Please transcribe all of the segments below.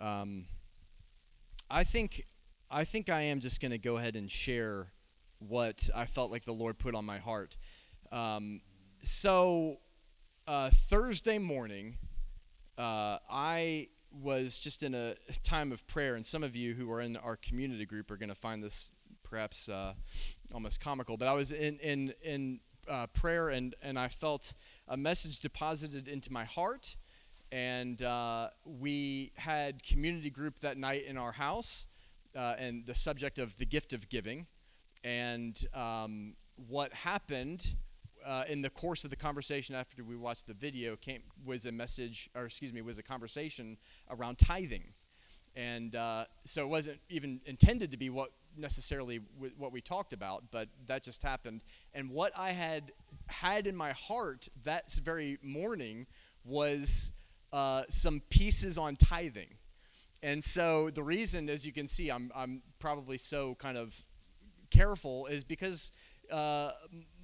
Um, I think I think I am just going to go ahead and share what I felt like the Lord put on my heart. Um, so uh, Thursday morning, uh, I was just in a time of prayer, and some of you who are in our community group are going to find this perhaps uh, almost comical. But I was in in in uh, prayer, and and I felt a message deposited into my heart, and uh, we had community group that night in our house, uh, and the subject of the gift of giving, and um, what happened. Uh, in the course of the conversation after we watched the video came was a message or excuse me was a conversation around tithing and uh, so it wasn't even intended to be what necessarily w- what we talked about, but that just happened. And what I had had in my heart that very morning was uh, some pieces on tithing. And so the reason, as you can see, I'm, I'm probably so kind of careful is because uh,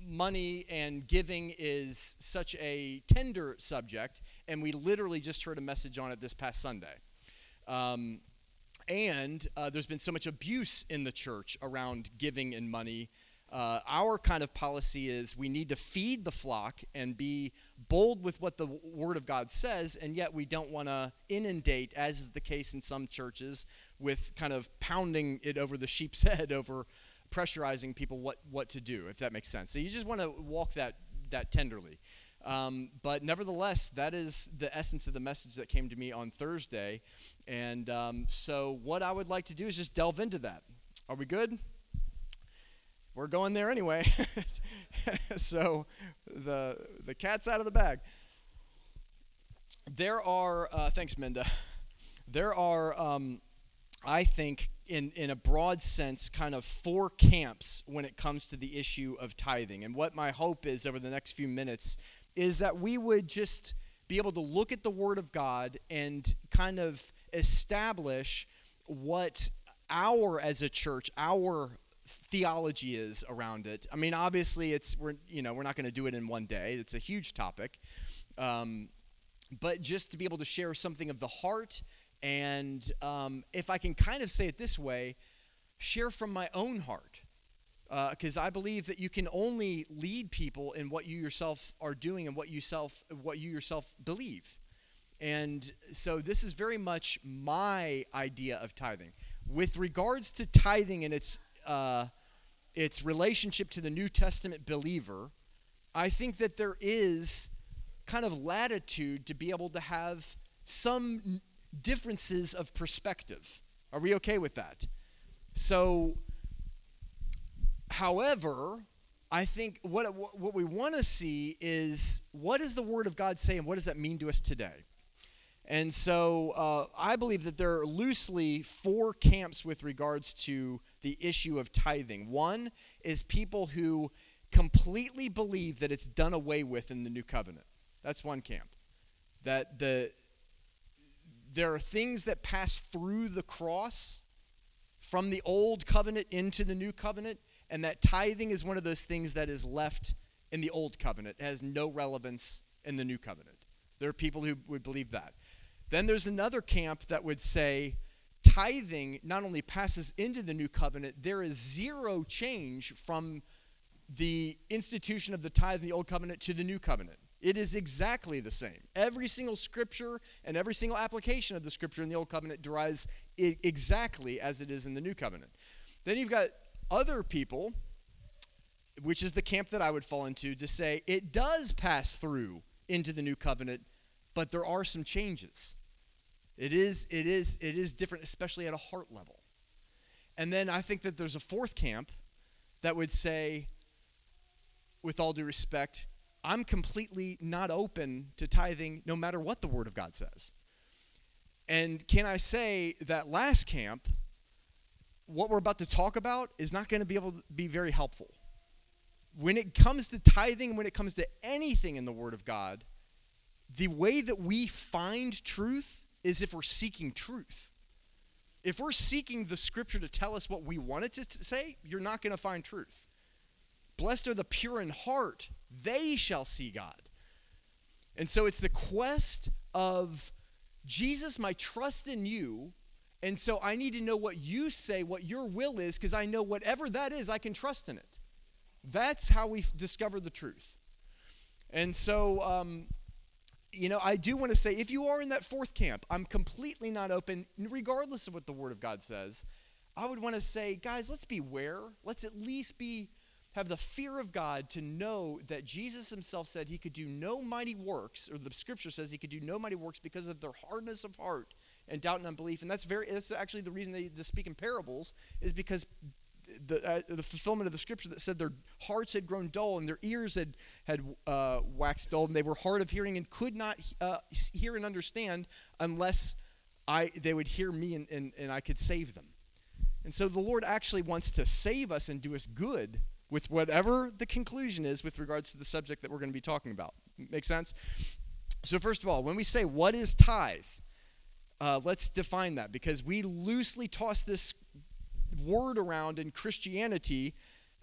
money and giving is such a tender subject, and we literally just heard a message on it this past Sunday. Um, and uh, there's been so much abuse in the church around giving and money. Uh, our kind of policy is we need to feed the flock and be bold with what the Word of God says, and yet we don't want to inundate, as is the case in some churches, with kind of pounding it over the sheep's head over pressurizing people what, what to do, if that makes sense. So you just want to walk that, that tenderly. Um, but nevertheless, that is the essence of the message that came to me on Thursday. And um, so, what I would like to do is just delve into that. Are we good? We're going there anyway. so, the, the cat's out of the bag. There are, uh, thanks, Minda. There are, um, I think, in, in a broad sense, kind of four camps when it comes to the issue of tithing. And what my hope is over the next few minutes is that we would just be able to look at the Word of God and kind of establish what our, as a church, our theology is around it. I mean, obviously, it's we're you know we're not going to do it in one day. It's a huge topic, um, but just to be able to share something of the heart, and um, if I can kind of say it this way, share from my own heart because uh, I believe that you can only lead people in what you yourself are doing and what you self what you yourself believe. And so this is very much my idea of tithing. With regards to tithing and its uh, its relationship to the New Testament believer, I think that there is kind of latitude to be able to have some differences of perspective. Are we okay with that? So However, I think what, what we want to see is what does the Word of God say and what does that mean to us today? And so uh, I believe that there are loosely four camps with regards to the issue of tithing. One is people who completely believe that it's done away with in the new covenant. That's one camp. That the there are things that pass through the cross from the old covenant into the new covenant and that tithing is one of those things that is left in the old covenant, it has no relevance in the new covenant. There are people who would believe that. Then there's another camp that would say tithing not only passes into the new covenant, there is zero change from the institution of the tithe in the old covenant to the new covenant. It is exactly the same. Every single scripture and every single application of the scripture in the old covenant derives exactly as it is in the new covenant. Then you've got other people, which is the camp that I would fall into, to say it does pass through into the new covenant, but there are some changes. It is, it is, it is different, especially at a heart level. And then I think that there's a fourth camp that would say, with all due respect, I'm completely not open to tithing no matter what the Word of God says. And can I say that last camp what we're about to talk about is not going to be able to be very helpful. When it comes to tithing, when it comes to anything in the Word of God, the way that we find truth is if we're seeking truth. If we're seeking the Scripture to tell us what we want it to say, you're not going to find truth. Blessed are the pure in heart, they shall see God. And so it's the quest of Jesus, my trust in you. And so I need to know what you say, what your will is, because I know whatever that is, I can trust in it. That's how we discover the truth. And so, um, you know, I do want to say if you are in that fourth camp, I'm completely not open, regardless of what the Word of God says. I would want to say, guys, let's beware. Let's at least be have the fear of God to know that Jesus himself said he could do no mighty works, or the scripture says he could do no mighty works because of their hardness of heart and doubt and unbelief. And that's very that's actually the reason they, they speak in parables, is because the, uh, the fulfillment of the scripture that said their hearts had grown dull and their ears had had uh, waxed dull and they were hard of hearing and could not uh, hear and understand unless I they would hear me and, and, and I could save them. And so the Lord actually wants to save us and do us good with whatever the conclusion is with regards to the subject that we're going to be talking about. Make sense? So, first of all, when we say what is tithe, uh, let's define that because we loosely toss this word around in Christianity.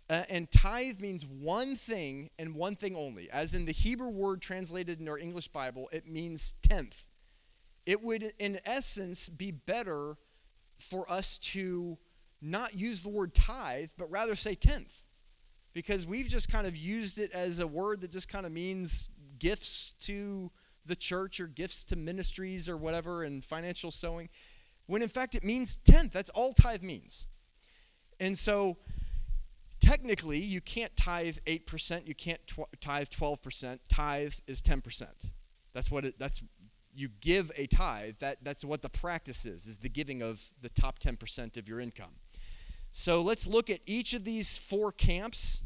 Uh, and tithe means one thing and one thing only. As in the Hebrew word translated in our English Bible, it means tenth. It would, in essence, be better for us to not use the word tithe, but rather say tenth because we've just kind of used it as a word that just kind of means gifts to the church or gifts to ministries or whatever and financial sowing when in fact it means tenth that's all tithe means and so technically you can't tithe 8% you can't tw- tithe 12% tithe is 10% that's what it that's you give a tithe that that's what the practice is is the giving of the top 10% of your income so let's look at each of these four camps,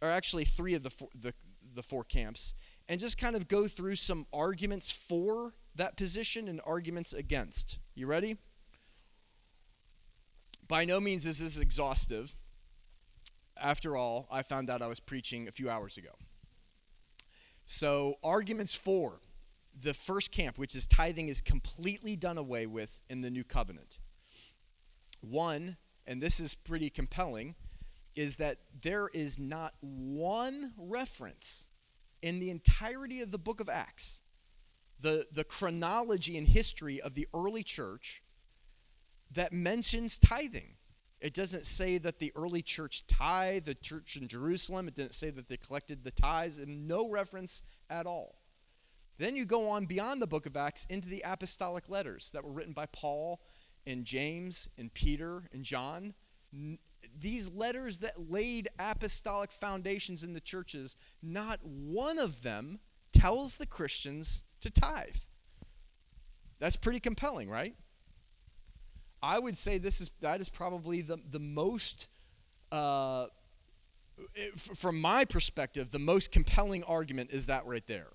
or actually three of the four, the, the four camps, and just kind of go through some arguments for that position and arguments against. You ready? By no means is this exhaustive. After all, I found out I was preaching a few hours ago. So, arguments for the first camp, which is tithing, is completely done away with in the new covenant. One, and this is pretty compelling, is that there is not one reference in the entirety of the book of Acts, the, the chronology and history of the early church, that mentions tithing. It doesn't say that the early church tithe, the church in Jerusalem. It didn't say that they collected the tithes, and no reference at all. Then you go on beyond the book of Acts into the apostolic letters that were written by Paul and James and Peter and John, these letters that laid apostolic foundations in the churches, not one of them tells the Christians to tithe. That's pretty compelling, right? I would say this is that is probably the the most, uh, from my perspective, the most compelling argument is that right there,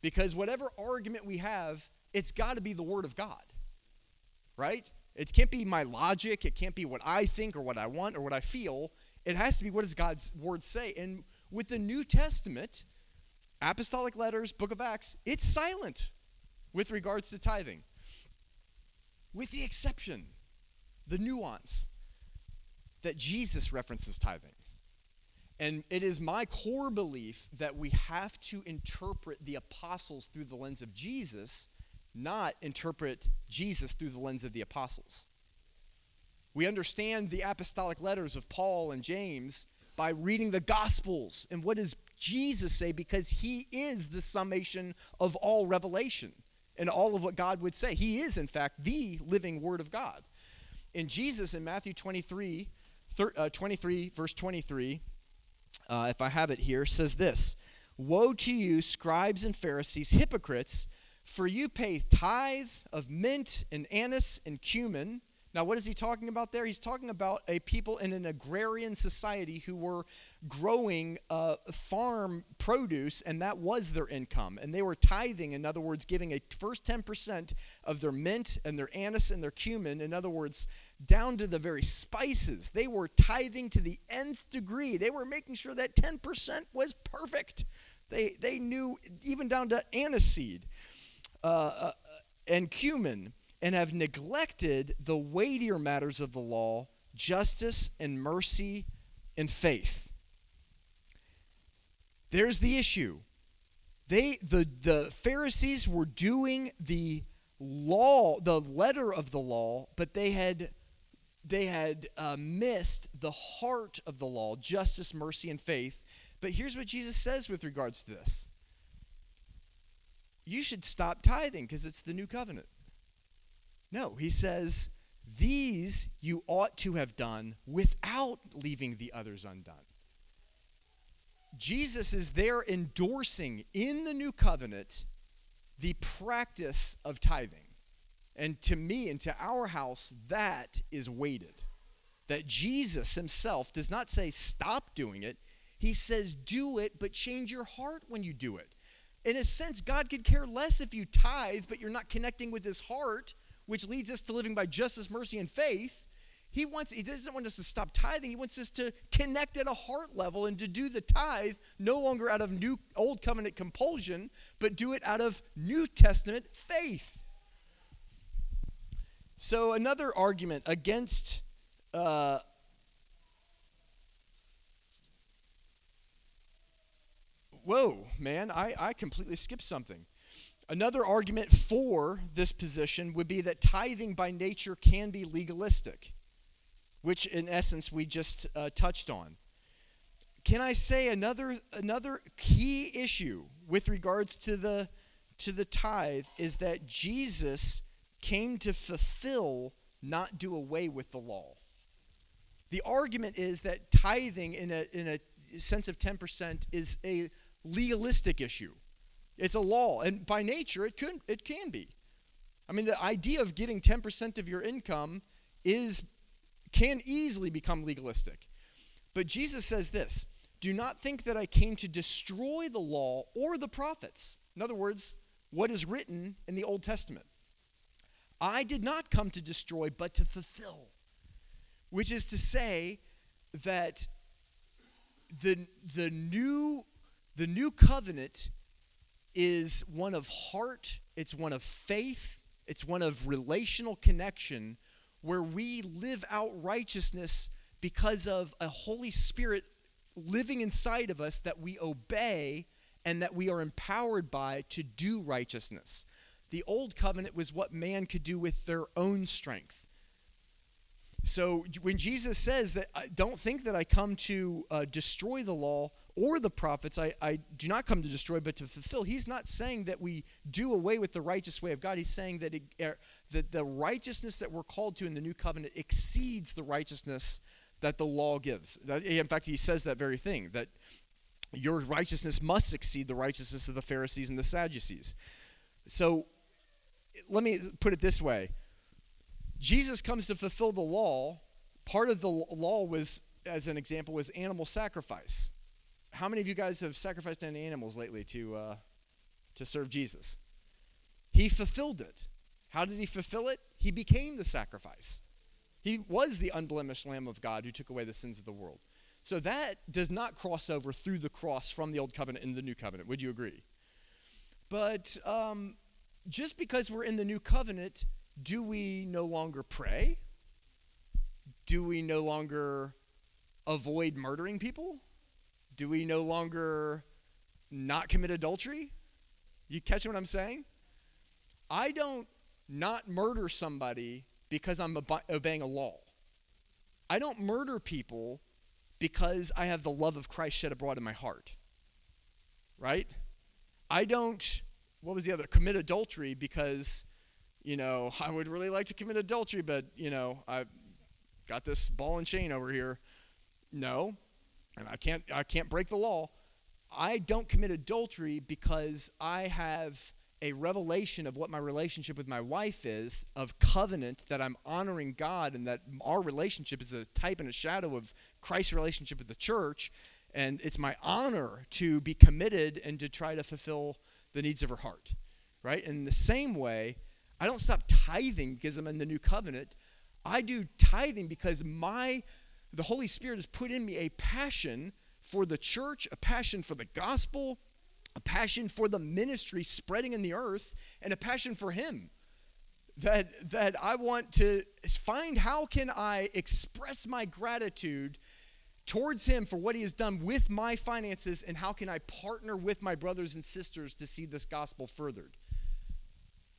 because whatever argument we have, it's got to be the Word of God, right? It can't be my logic. It can't be what I think or what I want or what I feel. It has to be what does God's word say. And with the New Testament, apostolic letters, book of Acts, it's silent with regards to tithing. With the exception, the nuance that Jesus references tithing. And it is my core belief that we have to interpret the apostles through the lens of Jesus not interpret Jesus through the lens of the apostles. We understand the apostolic letters of Paul and James by reading the Gospels. And what does Jesus say? Because he is the summation of all revelation and all of what God would say. He is, in fact, the living Word of God. In Jesus, in Matthew 23, thir, uh, 23 verse 23, uh, if I have it here, says this Woe to you, scribes and Pharisees, hypocrites! For you pay tithe of mint and anise and cumin. Now, what is he talking about there? He's talking about a people in an agrarian society who were growing uh, farm produce, and that was their income. And they were tithing, in other words, giving a first 10% of their mint and their anise and their cumin, in other words, down to the very spices. They were tithing to the nth degree. They were making sure that 10% was perfect. They, they knew even down to aniseed. Uh, uh, and cumin, and have neglected the weightier matters of the law, justice and mercy and faith. There's the issue. They the the Pharisees were doing the law, the letter of the law, but they had they had uh, missed the heart of the law, justice, mercy, and faith. But here's what Jesus says with regards to this. You should stop tithing because it's the new covenant. No, he says, these you ought to have done without leaving the others undone. Jesus is there endorsing in the new covenant the practice of tithing. And to me and to our house, that is weighted. That Jesus himself does not say stop doing it, he says do it, but change your heart when you do it. In a sense, God could care less if you tithe, but you're not connecting with his heart, which leads us to living by justice, mercy, and faith. He wants he doesn't want us to stop tithing. He wants us to connect at a heart level and to do the tithe no longer out of new old covenant compulsion, but do it out of New Testament faith. So another argument against uh, Whoa, man, I, I completely skipped something. Another argument for this position would be that tithing by nature can be legalistic which in essence we just uh, touched on. Can I say another another key issue with regards to the to the tithe is that Jesus came to fulfill, not do away with the law. The argument is that tithing in a in a sense of 10% is a legalistic issue. It's a law, and by nature it could it can be. I mean, the idea of getting 10% of your income is can easily become legalistic. But Jesus says this Do not think that I came to destroy the law or the prophets. In other words, what is written in the Old Testament. I did not come to destroy, but to fulfill. Which is to say that the, the, new, the new covenant is one of heart, it's one of faith, it's one of relational connection where we live out righteousness because of a Holy Spirit living inside of us that we obey and that we are empowered by to do righteousness. The old covenant was what man could do with their own strength. So when Jesus says that, don't think that I come to uh, destroy the law or the prophets, I, I do not come to destroy, but to fulfill. He's not saying that we do away with the righteous way of God. He's saying that, it, er, that the righteousness that we're called to in the new covenant exceeds the righteousness that the law gives. In fact, he says that very thing that your righteousness must exceed the righteousness of the Pharisees and the Sadducees. So let me put it this way Jesus comes to fulfill the law. Part of the law was, as an example, was animal sacrifice. How many of you guys have sacrificed any animals lately to, uh, to serve Jesus? He fulfilled it. How did he fulfill it? He became the sacrifice. He was the unblemished Lamb of God who took away the sins of the world. So that does not cross over through the cross from the old covenant into the new covenant. Would you agree? But um, just because we're in the new covenant, do we no longer pray? Do we no longer avoid murdering people? Do we no longer not commit adultery? You catch what I'm saying? I don't not murder somebody because I'm ob- obeying a law. I don't murder people because I have the love of Christ shed abroad in my heart. Right? I don't, what was the other? Commit adultery because, you know, I would really like to commit adultery, but, you know, I've got this ball and chain over here. No. And I can't I can't break the law. I don't commit adultery because I have a revelation of what my relationship with my wife is, of covenant, that I'm honoring God, and that our relationship is a type and a shadow of Christ's relationship with the church. And it's my honor to be committed and to try to fulfill the needs of her heart. Right? In the same way, I don't stop tithing because I'm in the new covenant. I do tithing because my the Holy Spirit has put in me a passion for the church, a passion for the gospel, a passion for the ministry spreading in the earth, and a passion for Him. That, that I want to find how can I express my gratitude towards him for what he has done with my finances and how can I partner with my brothers and sisters to see this gospel furthered.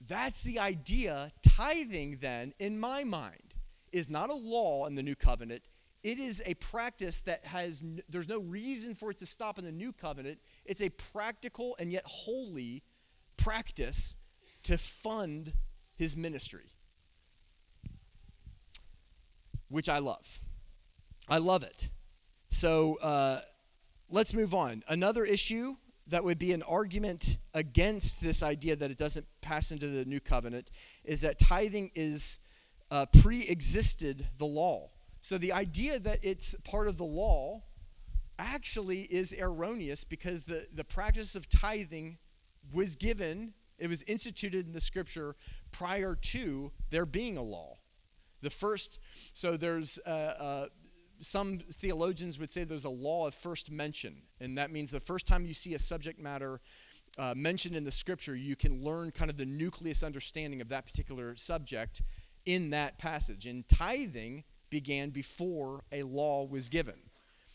That's the idea. Tithing, then, in my mind, is not a law in the new covenant. It is a practice that has, n- there's no reason for it to stop in the new covenant. It's a practical and yet holy practice to fund his ministry, which I love. I love it. So uh, let's move on. Another issue that would be an argument against this idea that it doesn't pass into the new covenant is that tithing is uh, pre-existed the law. So the idea that it's part of the law actually is erroneous because the, the practice of tithing was given, it was instituted in the scripture prior to there being a law. The first, so there's uh, uh, some theologians would say there's a law of first mention, and that means the first time you see a subject matter uh, mentioned in the scripture, you can learn kind of the nucleus understanding of that particular subject in that passage. And tithing began before a law was given.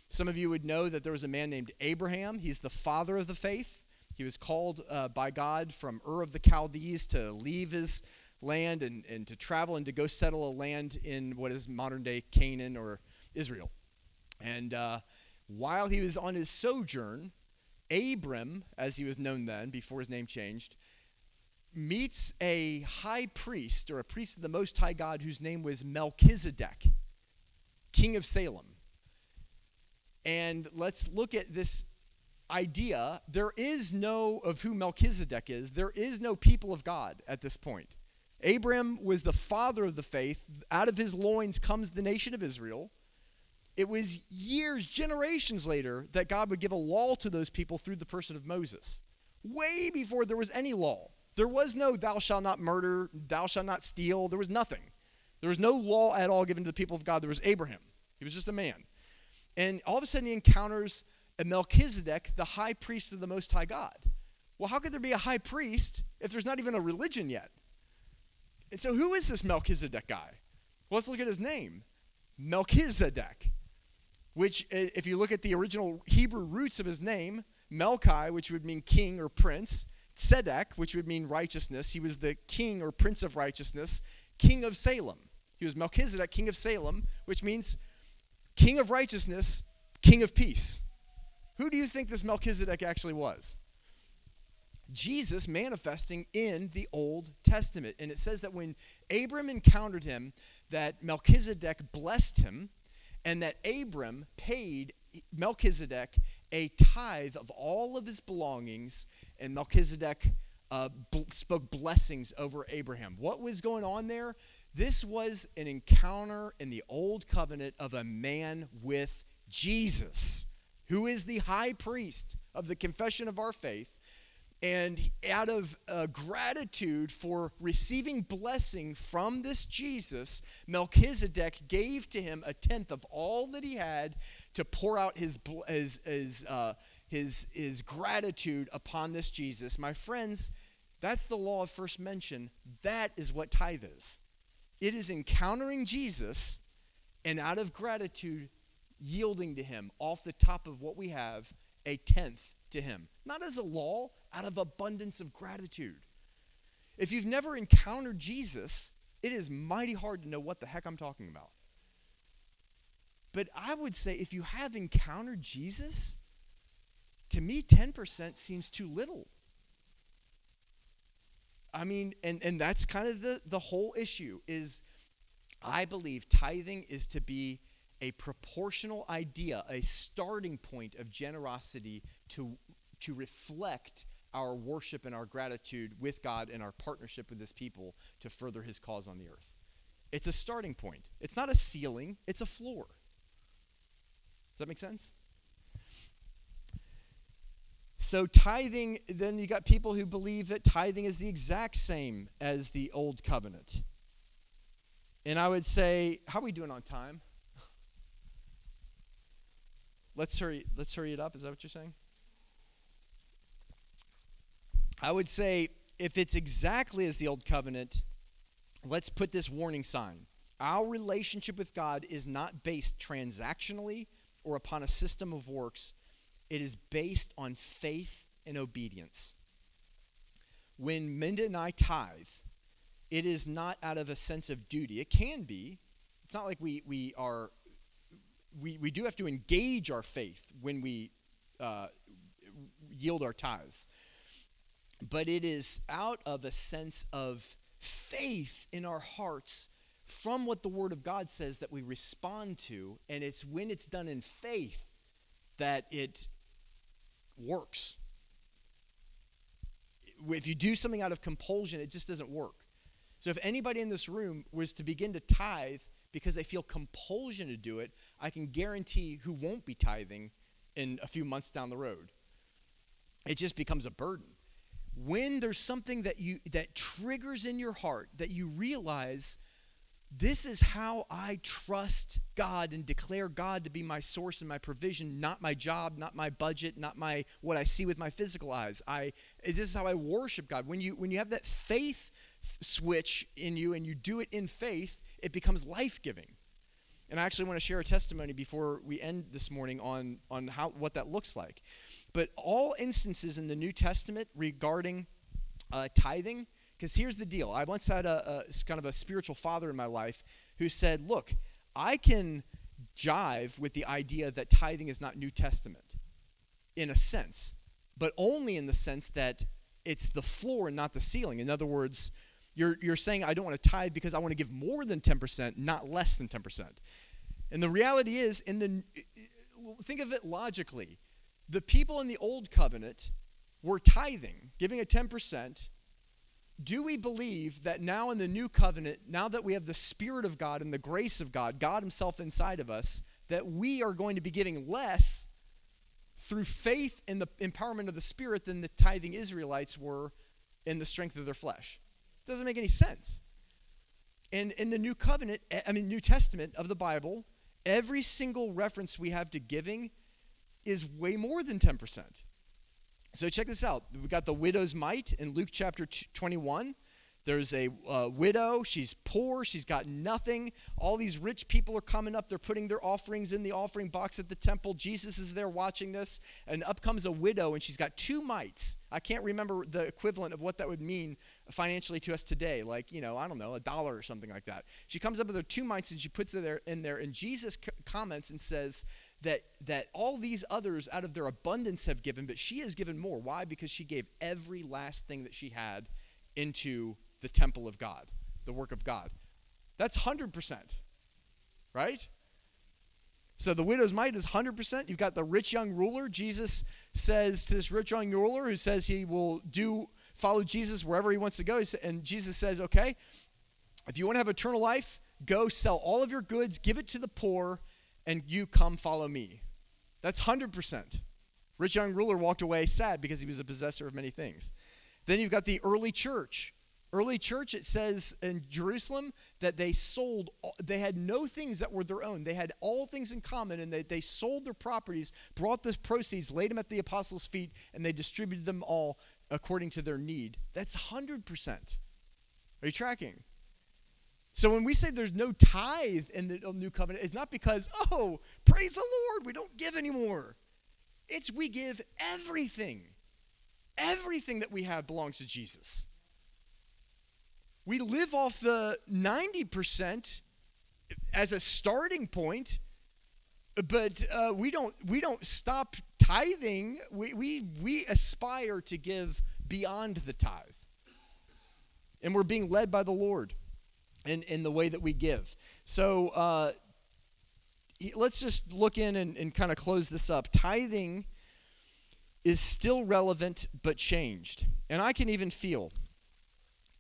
Some of you would know that there was a man named Abraham. He's the father of the faith. He was called uh, by God from Ur of the Chaldees to leave his land and, and to travel and to go settle a land in what is modern day Canaan or Israel. And uh, while he was on his sojourn, Abram, as he was known then, before his name changed, meets a high priest or a priest of the Most High God whose name was Melchizedek, king of Salem. And let's look at this idea. There is no, of who Melchizedek is, there is no people of God at this point. Abram was the father of the faith. Out of his loins comes the nation of Israel. It was years, generations later, that God would give a law to those people through the person of Moses. Way before there was any law. There was no thou shalt not murder, thou shalt not steal. There was nothing. There was no law at all given to the people of God. There was Abraham. He was just a man. And all of a sudden he encounters Melchizedek, the high priest of the Most High God. Well, how could there be a high priest if there's not even a religion yet? And so, who is this Melchizedek guy? Well, let's look at his name Melchizedek which, uh, if you look at the original Hebrew roots of his name, Melchi, which would mean king or prince, Tzedek, which would mean righteousness, he was the king or prince of righteousness, king of Salem. He was Melchizedek, king of Salem, which means king of righteousness, king of peace. Who do you think this Melchizedek actually was? Jesus manifesting in the Old Testament. And it says that when Abram encountered him, that Melchizedek blessed him and that Abram paid Melchizedek a tithe of all of his belongings, and Melchizedek uh, bl- spoke blessings over Abraham. What was going on there? This was an encounter in the old covenant of a man with Jesus, who is the high priest of the confession of our faith, and out of uh, gratitude for receiving blessing from this Jesus, Melchizedek gave to him a tenth of all that he had to pour out his, his, his, uh, his, his gratitude upon this Jesus. My friends, that's the law of first mention. That is what tithe is. It is encountering Jesus and out of gratitude, yielding to him off the top of what we have a tenth to him. Not as a law, out of abundance of gratitude. If you've never encountered Jesus, it is mighty hard to know what the heck I'm talking about. But I would say if you have encountered Jesus, to me, 10% seems too little. I mean, and, and that's kind of the, the whole issue is I believe tithing is to be a proportional idea, a starting point of generosity to, to reflect our worship and our gratitude with God and our partnership with His people to further His cause on the earth. It's a starting point. It's not a ceiling, it's a floor. Does that make sense? So, tithing, then you got people who believe that tithing is the exact same as the old covenant. And I would say, how are we doing on time? Let's hurry, let's hurry it up. Is that what you're saying? I would say if it's exactly as the old covenant, let's put this warning sign. Our relationship with God is not based transactionally or upon a system of works, it is based on faith and obedience. When Minda and I tithe, it is not out of a sense of duty. It can be. It's not like we, we are, we, we do have to engage our faith when we uh, yield our tithes. But it is out of a sense of faith in our hearts from what the Word of God says that we respond to. And it's when it's done in faith that it works. If you do something out of compulsion, it just doesn't work. So if anybody in this room was to begin to tithe because they feel compulsion to do it, I can guarantee who won't be tithing in a few months down the road. It just becomes a burden. When there's something that you that triggers in your heart that you realize this is how I trust God and declare God to be my source and my provision, not my job, not my budget, not my what I see with my physical eyes. I this is how I worship God. When you when you have that faith switch in you and you do it in faith, it becomes life-giving. And I actually want to share a testimony before we end this morning on on how what that looks like. But all instances in the New Testament regarding uh, tithing because here's the deal I once had a, a kind of a spiritual father in my life who said, Look, I can jive with the idea that tithing is not New Testament in a sense, but only in the sense that it's the floor and not the ceiling. In other words, you're, you're saying I don't want to tithe because I want to give more than 10%, not less than 10%. And the reality is, in the think of it logically. The people in the old covenant were tithing, giving a 10%, do we believe that now in the new covenant, now that we have the Spirit of God and the grace of God, God Himself inside of us, that we are going to be giving less through faith in the empowerment of the Spirit than the tithing Israelites were in the strength of their flesh? Doesn't make any sense. And in the new covenant, I mean, New Testament of the Bible, every single reference we have to giving is way more than 10%. So check this out. We got the widow's mite in Luke chapter 21. There's a uh, widow. She's poor. She's got nothing. All these rich people are coming up. They're putting their offerings in the offering box at the temple. Jesus is there watching this. And up comes a widow, and she's got two mites. I can't remember the equivalent of what that would mean financially to us today. Like, you know, I don't know, a dollar or something like that. She comes up with her two mites, and she puts it there, in there. And Jesus c- comments and says, that that all these others out of their abundance have given, but she has given more. Why? Because she gave every last thing that she had into the temple of God, the work of God. That's 100%. Right? So the widow's mite is 100%. You've got the rich young ruler. Jesus says to this rich young ruler who says he will do follow Jesus wherever he wants to go. And Jesus says, "Okay, if you want to have eternal life, go sell all of your goods, give it to the poor, and you come follow me. That's 100%. Rich young ruler walked away sad because he was a possessor of many things. Then you've got the early church. Early church, it says in Jerusalem that they sold, they had no things that were their own. They had all things in common, and they, they sold their properties, brought the proceeds, laid them at the apostles' feet, and they distributed them all according to their need. That's 100%. Are you tracking? So when we say there's no tithe in the new covenant, it's not because, oh, praise the Lord, we don't give anymore. It's we give everything. Everything that we have belongs to Jesus. We live off the 90% as a starting point, but uh, we don't we don't stop tithing. We, we we aspire to give beyond the tithe, and we're being led by the Lord in, in the way that we give. So uh, let's just look in and, and kind of close this up. Tithing is still relevant but changed. And I can even feel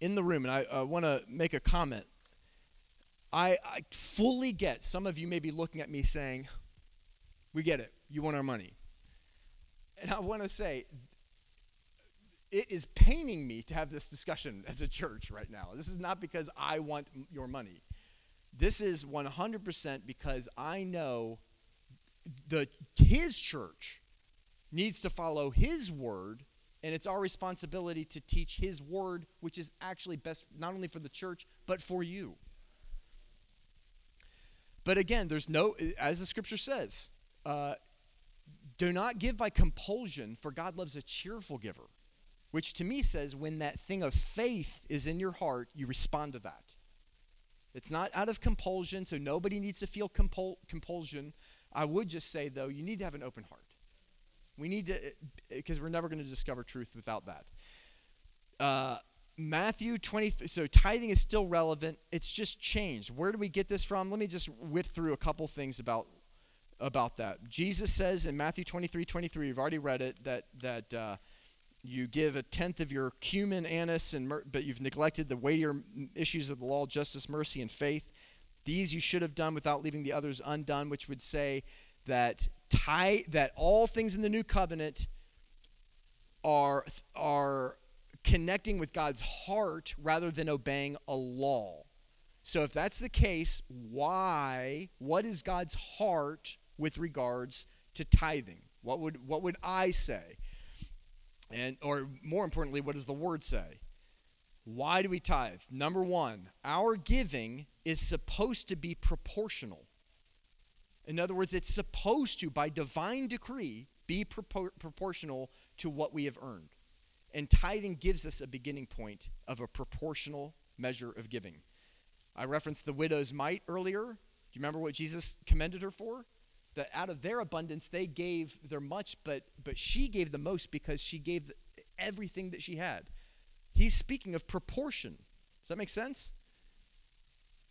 in the room, and I, want to make a comment. I, I fully get, some of you may be looking at me saying, We get it. You want our money. And I want to say, it is paining me to have this discussion as a church right now. This is not because I want your money. This is 100% because I know the his church needs to follow his word and it's our responsibility to teach his word which is actually best not only for the church but for you. But again, there's no as the scripture says, uh, do not give by compulsion for God loves a cheerful giver. which to me says when that thing of faith is in your heart, you respond to that. It's not out of compulsion, so nobody needs to feel compul- compulsion. I would just say, though, you need to have an open heart. We need to, because we're never going to discover truth without that. Uh, Matthew 20, so tithing is still relevant. It's just changed. Where do we get this from? Let me just whip through a couple things about about that. Jesus says in Matthew 23, 23, we've already read it, that, that uh, you give a tenth of your cumin, anise, and myrrh, but you've neglected the weightier issues of the law, justice, mercy, and faith. These you should have done without leaving the others undone, which would say that tie, that all things in the new covenant are are connecting with God's heart rather than obeying a law. So if that's the case, why what is God's heart with regards to tithing? What would what would I say? And or more importantly, what does the word say? Why do we tithe? Number 1, our giving is supposed to be proportional. In other words, it's supposed to by divine decree be propor- proportional to what we have earned. And tithing gives us a beginning point of a proportional measure of giving. I referenced the widow's mite earlier. Do you remember what Jesus commended her for? That out of their abundance they gave their much, but but she gave the most because she gave everything that she had. He's speaking of proportion. Does that make sense?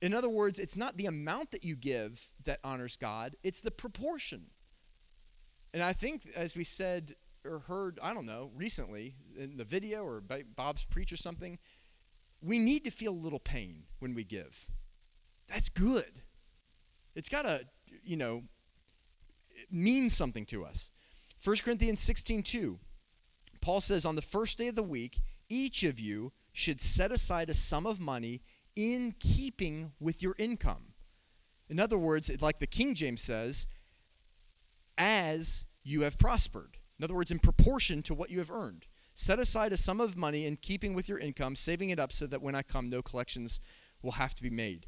In other words, it's not the amount that you give that honors God, it's the proportion. And I think, as we said or heard, I don't know, recently in the video or Bob's preach or something, we need to feel a little pain when we give. That's good. It's got to, you know, mean something to us. 1 Corinthians 16 2, Paul says, On the first day of the week, each of you should set aside a sum of money in keeping with your income. In other words, like the King James says, as you have prospered. In other words, in proportion to what you have earned. Set aside a sum of money in keeping with your income, saving it up so that when I come, no collections will have to be made.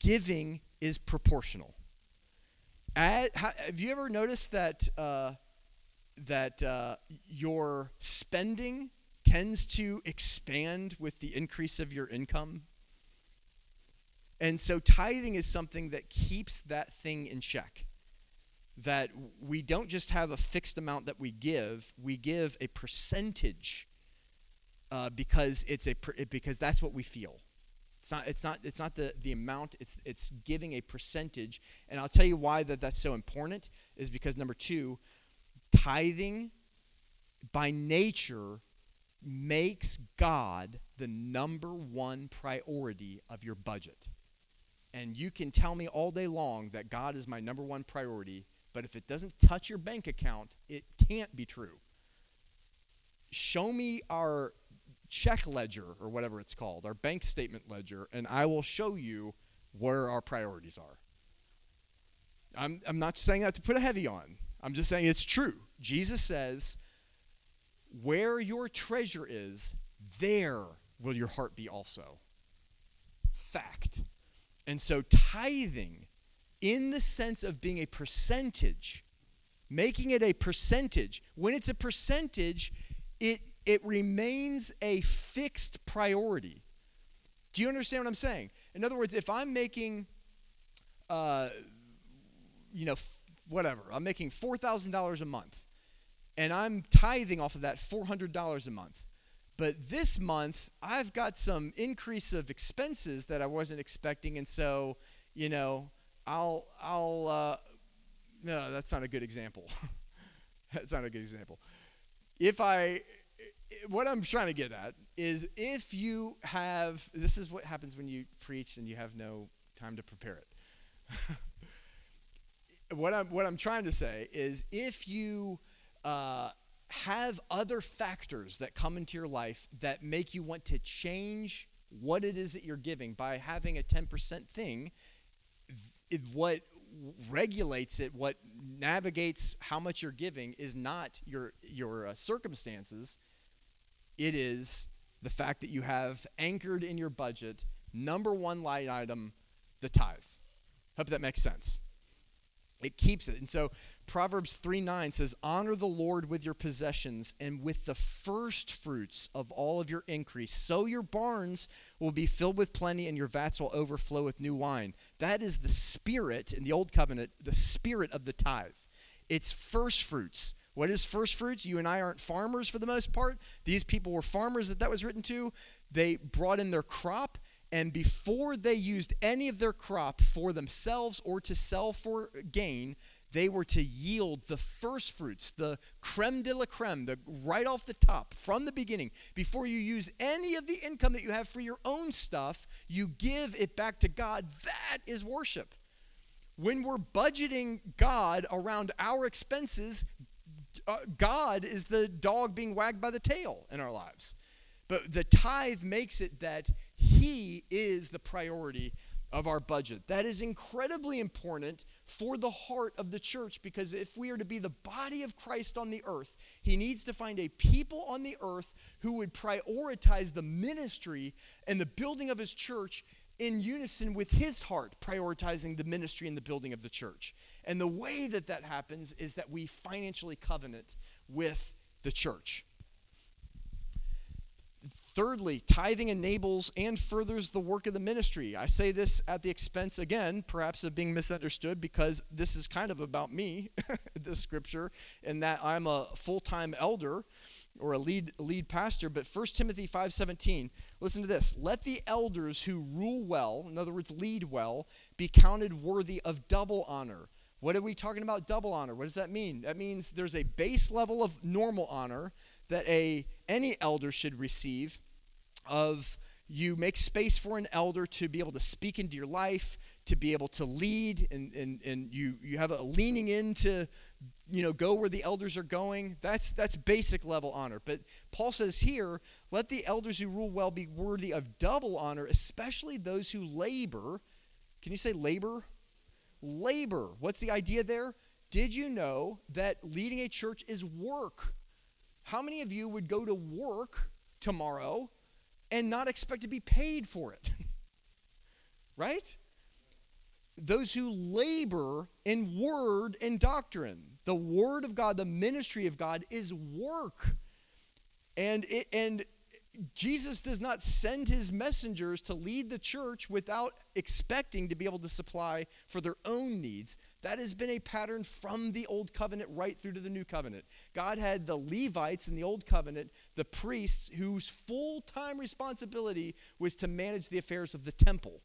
Giving is proportional. At, have you ever noticed that uh, that uh, your spending tends to expand with the increase of your income? And so tithing is something that keeps that thing in check that we don't just have a fixed amount that we give, we give a percentage uh, because it's a because that's what we feel. It's not it's not it's not the the amount. It's it's giving a percentage. And I'll tell you why that that's so important is because number two, tithing by nature makes God the number one priority of your budget. And you can tell me all day long that God is my number one priority but if it doesn't touch your bank account, it can't be true. Show me our check ledger or whatever it's called, our bank statement ledger, and I will show you where our priorities are. I'm, I'm not saying that to put a heavy on. I'm just saying it's true. Jesus says, Where your treasure is, there will your heart be also. Fact. And so tithing in the sense of being a percentage, making it a percentage. When it's a percentage, it, it remains a fixed priority. Do you understand what I'm saying? In other words, if I'm making, uh, you know, f- whatever, I'm making $4,000 a month, and I'm tithing off of that $400 a month. But this month, I've got some increase of expenses that I wasn't expecting, and so, you know, I'll I'll uh, no, that's not a good example. that's not a good example. If I what I'm trying to get at is if you have this is what happens when you preach and you have no time to prepare it. what I'm what I'm trying to say is if you uh, have other factors that come into your life that make you want to change what it is that you're giving by having a 10% thing it, what regulates it, what navigates how much you're giving, is not your your uh, circumstances. It is the fact that you have anchored in your budget number one line item, the tithe. Hope that makes sense. it keeps it. And so Proverbs 3 9 says, Honor the Lord with your possessions and with the first fruits of all of your increase. So your barns will be filled with plenty and your vats will overflow with new wine. That is the spirit in the old covenant, the spirit of the tithe. It's first fruits. What is first fruits? You and I aren't farmers for the most part. These people were farmers that that was written to. They brought in their crop and before they used any of their crop for themselves or to sell for gain, they were to yield the first fruits, the creme de la creme, the right off the top from the beginning. Before you use any of the income that you have for your own stuff, you give it back to God. That is worship. When we're budgeting God around our expenses, uh, God is the dog being wagged by the tail in our lives. But the tithe makes it that he is the priority of our budget. That is incredibly important for the heart of the church because if we are to be the body of Christ on the earth, he needs to find a people on the earth who would prioritize the ministry and the building of his church in unison with his heart, prioritizing the ministry and the building of the church. And the way that that happens is that we financially covenant with the church. Thirdly, tithing enables and furthers the work of the ministry. I say this at the expense, again, perhaps of being misunderstood because this is kind of about me, this scripture, in that I'm a full time elder or a lead, lead pastor. But 1 Timothy 5.17, listen to this. Let the elders who rule well, in other words, lead well, be counted worthy of double honor. What are we talking about double honor? What does that mean? That means there's a base level of normal honor that a any elder should receive of you make space for an elder to be able to speak into your life to be able to lead and, and, and you, you have a leaning in to you know go where the elders are going. That's that's basic level honor. But paul says here let the elders who rule well be worthy of double honor especially those who labor. Can you say labor? Labor. What's the idea there? Did you know that leading a church is work? How many of you would go to work tomorrow and not expect to be paid for it. right? Those who labor in word and doctrine. The word of God, the ministry of God is work. And it, and Jesus does not send his messengers to lead the church without expecting to be able to supply for their own needs. That has been a pattern from the old covenant right through to the new covenant. God had the Levites in the old covenant, the priests, whose full time responsibility was to manage the affairs of the temple.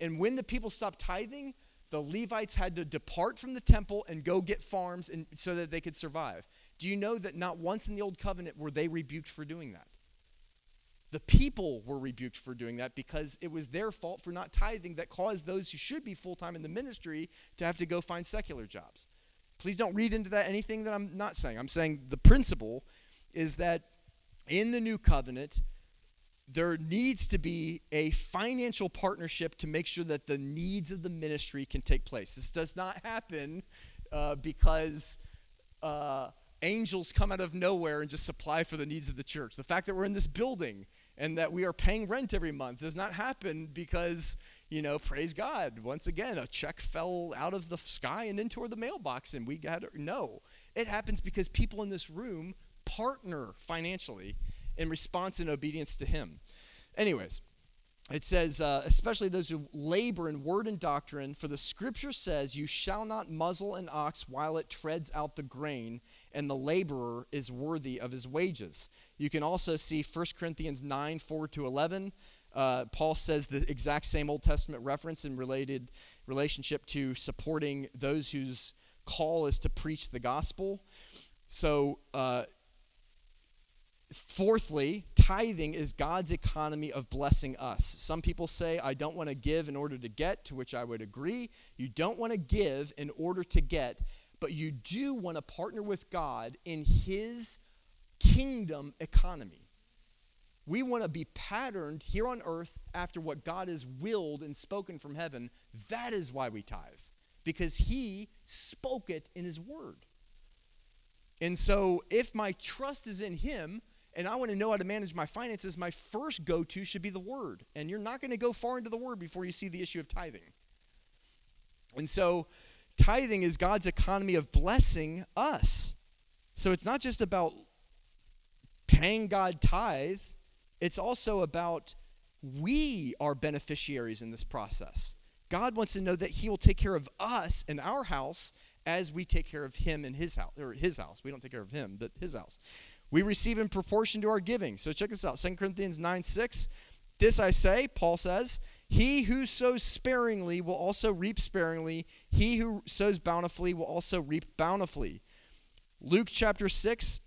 And when the people stopped tithing, the Levites had to depart from the temple and go get farms and, so that they could survive. Do you know that not once in the old covenant were they rebuked for doing that? The people were rebuked for doing that because it was their fault for not tithing that caused those who should be full time in the ministry to have to go find secular jobs. Please don't read into that anything that I'm not saying. I'm saying the principle is that in the new covenant, there needs to be a financial partnership to make sure that the needs of the ministry can take place. This does not happen uh, because. Uh, angels come out of nowhere and just supply for the needs of the church. The fact that we're in this building and that we are paying rent every month does not happen because, you know, praise God. Once again, a check fell out of the sky and into the mailbox and we got. No. It happens because people in this room partner financially in response and obedience to Him. Anyways, it says, uh, especially those who labor in word and doctrine, for the scripture says, You shall not muzzle an ox while it treads out the grain, and the laborer is worthy of his wages. You can also see 1 Corinthians 9 4 to 11. Uh, Paul says the exact same Old Testament reference in related relationship to supporting those whose call is to preach the gospel. So, uh, fourthly, tithing is God's economy of blessing us. Some people say, I don't want to give in order to get, to which I would agree. You don't want to give in order to get but you do want to partner with God in His kingdom economy. We want to be patterned here on earth after what God has willed and spoken from heaven. That is why we tithe, because He spoke it in His word. And so, if my trust is in Him, and I want to know how to manage my finances, my first go to should be the Word. And you're not going to go far into the Word before you see the issue of tithing. And so, tithing is God's economy of blessing us. So it's not just about paying God tithe, it's also about we are beneficiaries in this process. God wants to know that He will take care of us and our house as we take care of Him and His house, or His house. We don't take care of Him, but His house. We receive in proportion to our giving. So check this out 2 Corinthians 9 6. This I say, Paul says, he who sows sparingly will also reap sparingly. He who sows bountifully will also reap bountifully. Luke chapter 6,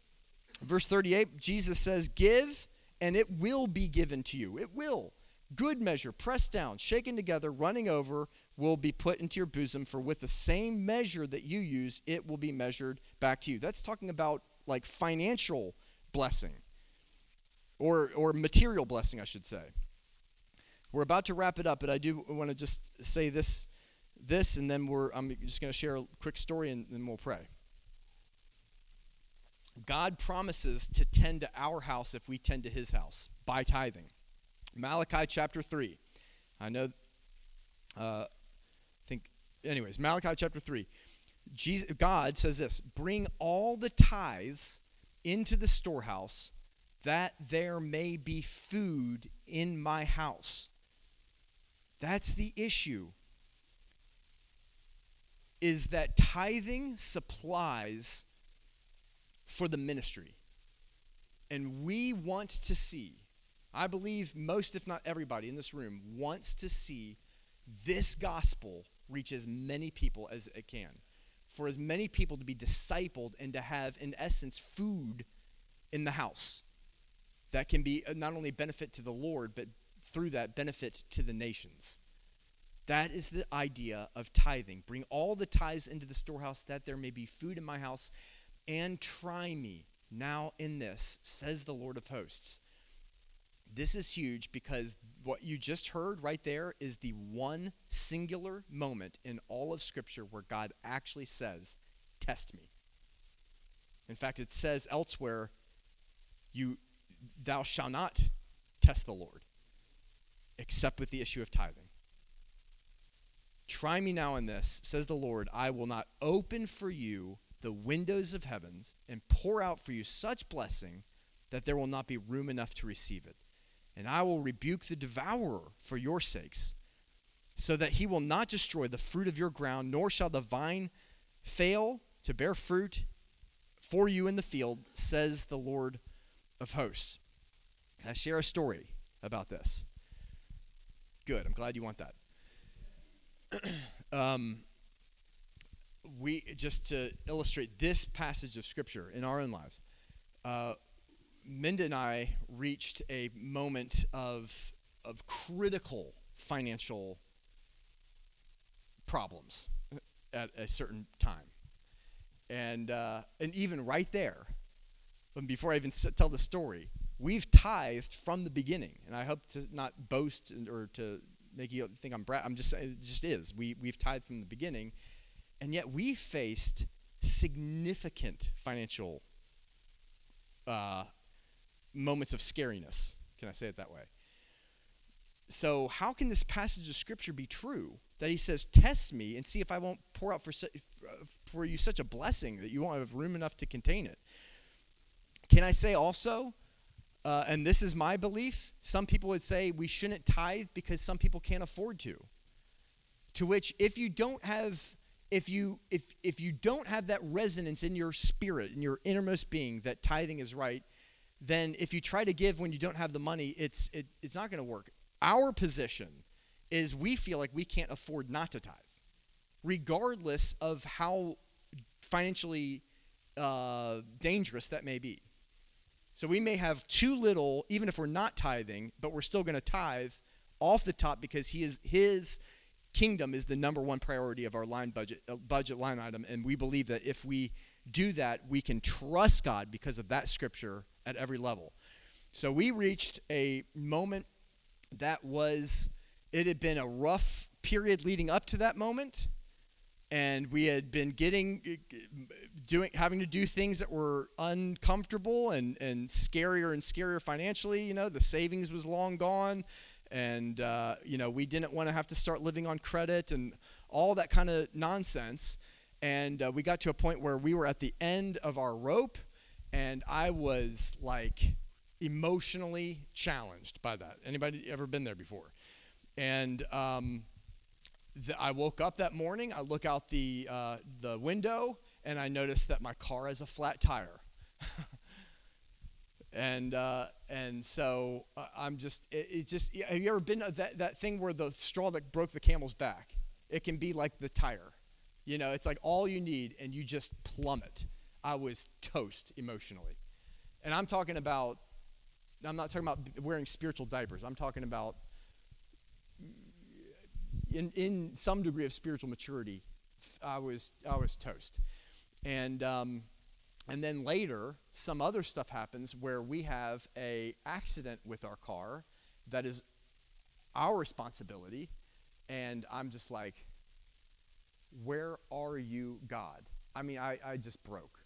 verse 38, Jesus says, Give, and it will be given to you. It will. Good measure, pressed down, shaken together, running over, will be put into your bosom, for with the same measure that you use, it will be measured back to you. That's talking about like financial blessing or, or material blessing, I should say. We're about to wrap it up, but I do want to just say this, this, and then we're, I'm just going to share a quick story, and then we'll pray. God promises to tend to our house if we tend to his house by tithing. Malachi chapter 3. I know, uh, I think, anyways, Malachi chapter 3. Jesus, God says this Bring all the tithes into the storehouse that there may be food in my house. That's the issue. Is that tithing supplies for the ministry. And we want to see, I believe most, if not everybody in this room, wants to see this gospel reach as many people as it can. For as many people to be discipled and to have, in essence, food in the house that can be uh, not only benefit to the Lord, but through that benefit to the nations. That is the idea of tithing. Bring all the tithes into the storehouse that there may be food in my house, and try me now in this, says the Lord of hosts. This is huge because what you just heard right there is the one singular moment in all of Scripture where God actually says, Test me. In fact, it says elsewhere, you thou shalt not test the Lord, except with the issue of tithing. Try me now in this, says the Lord, I will not open for you the windows of heavens and pour out for you such blessing that there will not be room enough to receive it. And I will rebuke the devourer for your sakes, so that he will not destroy the fruit of your ground, nor shall the vine fail to bear fruit for you in the field, says the Lord of hosts. I share a story about this? Good. I'm glad you want that. um, we just to illustrate this passage of scripture in our own lives. Uh, Minda and I reached a moment of of critical financial problems at a certain time, and uh, and even right there, and before I even tell the story, we've tithed from the beginning, and I hope to not boast or to make you think I'm bra- I'm just it just is. We we've tithed from the beginning, and yet we faced significant financial uh, moments of scariness. Can I say it that way? So how can this passage of scripture be true that he says, "Test me and see if I won't pour out for su- for you such a blessing that you won't have room enough to contain it"? Can I say also? Uh, and this is my belief. Some people would say we shouldn't tithe because some people can't afford to. To which, if you don't have, if you if if you don't have that resonance in your spirit, in your innermost being, that tithing is right, then if you try to give when you don't have the money, it's it, it's not going to work. Our position is we feel like we can't afford not to tithe, regardless of how financially uh, dangerous that may be. So we may have too little, even if we're not tithing, but we're still going to tithe off the top because he is his kingdom is the number one priority of our line budget uh, budget line item, and we believe that if we do that, we can trust God because of that scripture at every level. So we reached a moment that was it had been a rough period leading up to that moment and we had been getting doing having to do things that were uncomfortable and and scarier and scarier financially you know the savings was long gone and uh, you know we didn't want to have to start living on credit and all that kind of nonsense. And uh, we got to a point where we were at the end of our rope, and I was like emotionally challenged by that. Anybody ever been there before? And um, I woke up that morning. I look out the uh, the window, and I notice that my car has a flat tire. and uh, and so uh, I'm just it, it, just have you ever been that that thing where the straw that broke the camel's back? It can be like the tire, you know. It's like all you need, and you just plummet. I was toast emotionally, and I'm talking about. I'm not talking about wearing spiritual diapers. I'm talking about in in some degree of spiritual maturity. I was I was toast, and. Um, and then later, some other stuff happens where we have a accident with our car that is our responsibility, and I'm just like, where are you, God? I mean, I, I just broke.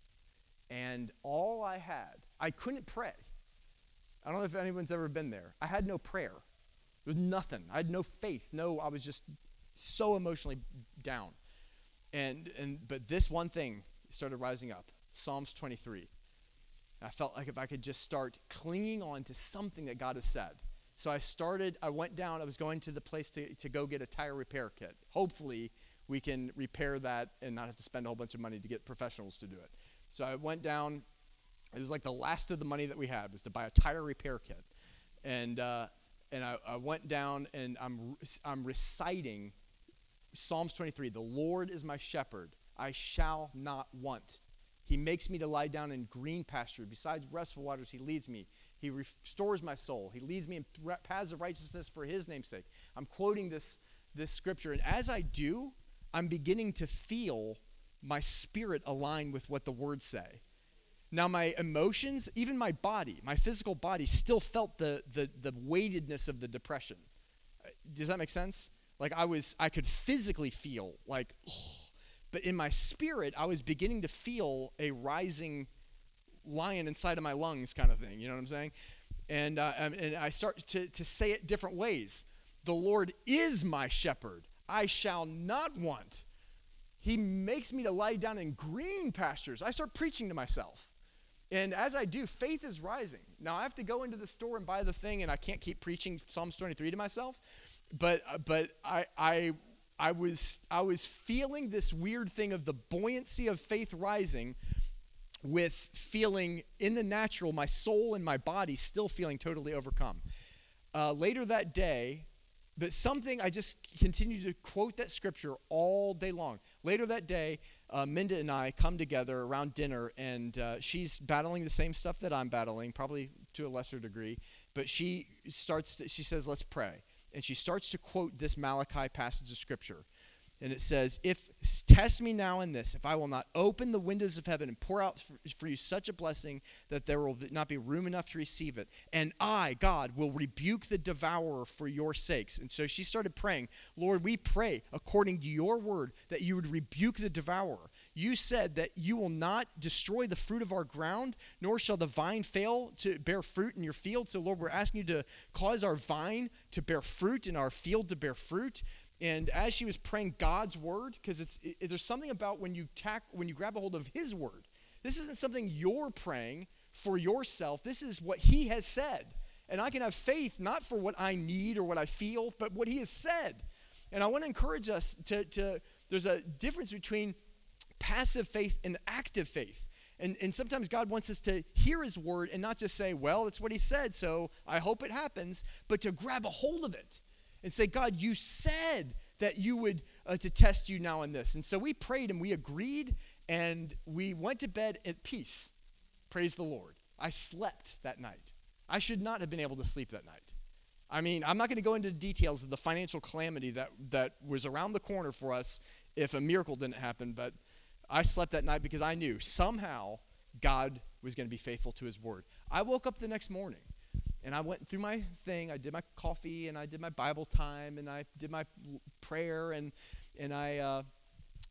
And all I had, I couldn't pray. I don't know if anyone's ever been there. I had no prayer. There was nothing. I had no faith. No, I was just so emotionally down. And and but this one thing started rising up. Psalms 23. I felt like if I could just start clinging on to something that God has said. So I started, I went down, I was going to the place to, to go get a tire repair kit. Hopefully, we can repair that and not have to spend a whole bunch of money to get professionals to do it. So I went down, it was like the last of the money that we had was to buy a tire repair kit. And, uh, and I, I went down and I'm, I'm reciting Psalms 23 The Lord is my shepherd, I shall not want. He makes me to lie down in green pasture. Besides restful waters, He leads me. He restores my soul. He leads me in paths of righteousness for His name's sake. I'm quoting this, this scripture. And as I do, I'm beginning to feel my spirit align with what the words say. Now, my emotions, even my body, my physical body, still felt the, the, the weightedness of the depression. Uh, does that make sense? Like I was, I could physically feel like, oh, but in my spirit, I was beginning to feel a rising lion inside of my lungs, kind of thing. You know what I'm saying? And, uh, and I start to, to say it different ways. The Lord is my shepherd. I shall not want. He makes me to lie down in green pastures. I start preaching to myself. And as I do, faith is rising. Now I have to go into the store and buy the thing, and I can't keep preaching Psalms 23 to myself. But uh, but I I I was I was feeling this weird thing of the buoyancy of faith rising with feeling in the natural my soul and my body still feeling totally overcome. Uh, later that day, but something I just continued to quote that scripture all day long. Later that day, uh, Minda and I come together around dinner, and uh, she's battling the same stuff that I'm battling, probably to a lesser degree. But she starts. To, she says, "Let's pray." and she starts to quote this Malachi passage of scripture. And it says, If test me now in this, if I will not open the windows of heaven and pour out for, you such a blessing that there will not be room enough to receive it, and I, God, will rebuke the devourer for your sakes. And so she started praying, Lord, we pray according to your word that you would rebuke the devourer. You said that you will not destroy the fruit of our ground, nor shall the vine fail to bear fruit in your field. So, Lord, we're asking you to cause our vine to bear fruit and our field to bear fruit. And as she was praying God's word, because it's it, there's something about when you tack when you grab a hold of His word. This isn't something you're praying for yourself. This is what He has said, and I can have faith not for what I need or what I feel, but what He has said. And I want to encourage us to to. There's a difference between passive faith and active faith. And, and sometimes God wants us to hear His word and not just say, well, that's what He said, so I hope it happens, but to grab a hold of it and say, God, you said that you would uh, to test you now in this. And so we prayed and we agreed and we went to bed at peace. Praise the Lord. I slept that night. I should not have been able to sleep that night. I mean, I'm not going to go into details of the financial calamity that, that was around the corner for us if a miracle didn't happen, but I slept that night because I knew somehow God was going to be faithful to his word. I woke up the next morning and I went through my thing. I did my coffee and I did my Bible time and I did my prayer and and I uh,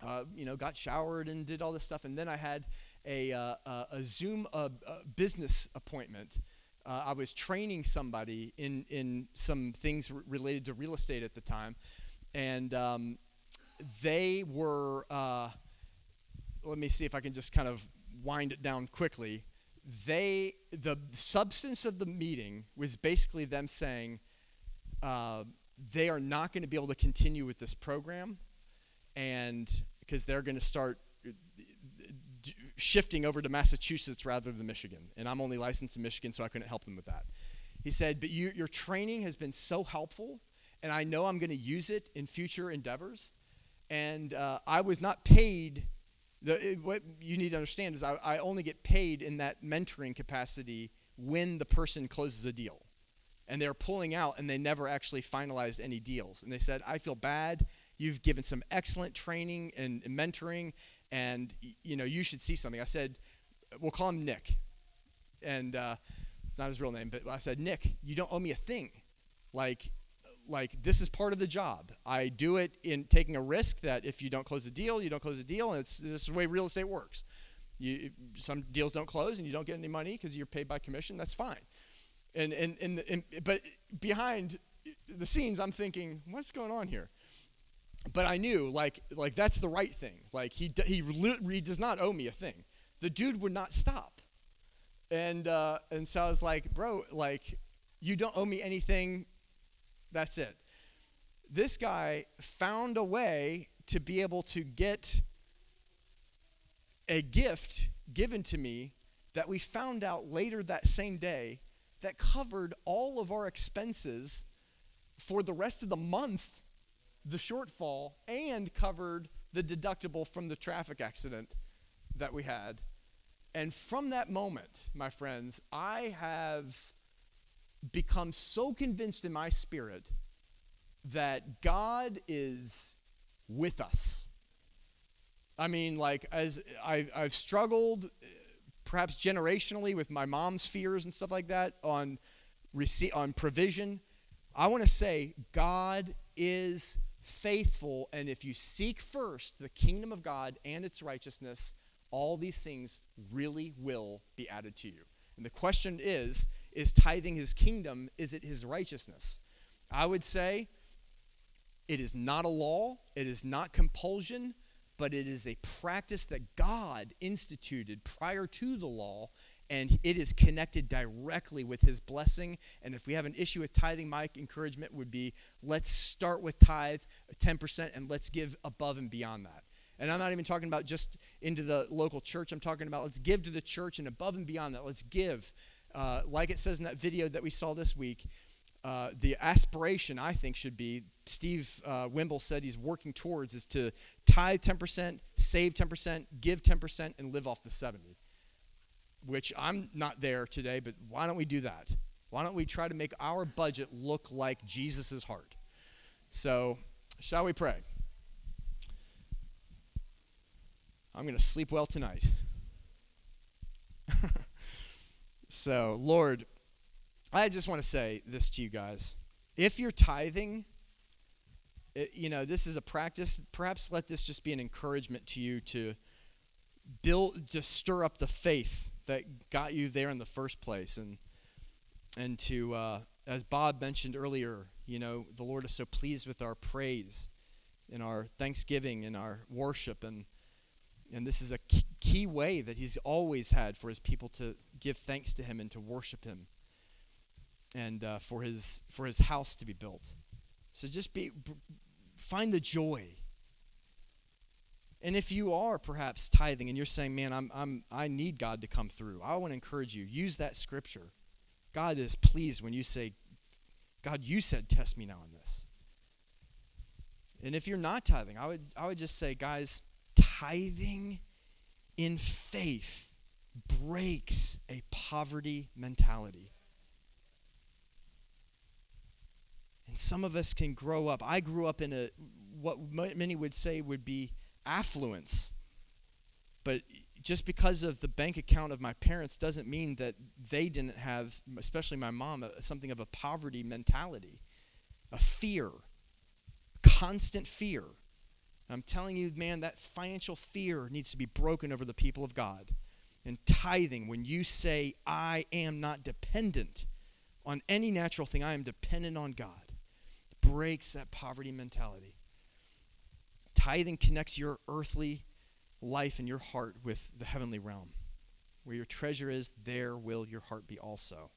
uh, you know got showered and did all this stuff. And then I had a uh, a Zoom uh, business appointment. Uh, I was training somebody in in some things r- related to real estate at the time, and um, they were. Uh, let me see if I can just kind of wind it down quickly. They the substance of the meeting was basically them saying uh, they are not going to be able to continue with this program, and because they're going to start uh, shifting over to Massachusetts rather than Michigan. And I'm only licensed in Michigan, so I couldn't help them with that. He said, But you, your training has been so helpful, and I know I'm going to use it in future endeavors. And uh, I was not paid. The, it, what you need to understand is I, I only get paid in that mentoring capacity when the person closes a deal. And they're pulling out, and they never actually finalized any deals. And they said, I feel bad. You've given some excellent training and, and mentoring, and you know you should see something. I said, we'll call him Nick, and uh, it's not his real name, but I said, Nick, you don't owe me a thing. Like, like this is part of the job. I do it in taking a risk that if you don't close a deal, you don't close a deal, and it's this is the way real estate works. You, some deals don't close and you don't get any money because you're paid by commission. That's fine. And and, and, and but behind the scenes, I'm thinking, what's going on here? But I knew like like that's the right thing. Like he he, he does not owe me a thing. The dude would not stop. And uh, and so I was like, bro, like you don't owe me anything. That's it. This guy found a way to be able to get a gift given to me that we found out later that same day that covered all of our expenses for the rest of the month, the shortfall, and covered the deductible from the traffic accident that we had. And from that moment, my friends, I have become so convinced in my spirit that God is with us. I mean, like, as I, I've struggled uh, perhaps generationally with my mom's fears and stuff like that on, rece- on provision, I want to say God is faithful. And if you seek first the kingdom of God and its righteousness, all these things really will be added to you. And the question is is tithing his kingdom? Is it his righteousness? I would say it is not a law, it is not compulsion, but it is a practice that God instituted prior to the law, and it is connected directly with his blessing. And if we have an issue with tithing, my encouragement would be let's start with tithe 10% and let's give above and beyond that. And I'm not even talking about just into the local church. I'm talking about let's give to the church and above and beyond that, let's give. Uh, like it says in that video that we saw this week, uh, the aspiration I think should be Steve uh, Wimble said he's working towards is to tithe 10%, save 10%, give 10%, and live off the 70. Which I'm not there today, but why don't we do that? Why don't we try to make our budget look like Jesus' heart? So, shall we pray? I'm going to sleep well tonight. So, Lord, I just want to say this to you guys. If you're tithing, it, you know, this is a practice. Perhaps let this just be an encouragement to you to build, to stir up the faith that got you there in the first place. And, and to, uh, as Bob mentioned earlier, you know, the Lord is so pleased with our praise in our thanksgiving and our worship and and this is a key way that he's always had for his people to give thanks to him and to worship him and uh, for his for his house to be built. So just be find the joy. And if you are perhaps tithing and you're saying man i'm, I'm i need god to come through. I want to encourage you. Use that scripture. God is pleased when you say god you said test me now in this. And if you're not tithing i would i would just say guys tithing in faith breaks a poverty mentality. And some of us can grow up. I grew up in a what many would say would be affluence. But just because of the bank account of my parents doesn't mean that they didn't have, especially my mom, something of a poverty mentality, a fear, constant fear. I'm telling you, man, that financial fear needs to be broken over the people of God. And tithing, when you say, I am not dependent on any natural thing, I am dependent on God, breaks that poverty mentality. Tithing connects your earthly life and your heart with the heavenly realm. Where your treasure is, there will your heart be also.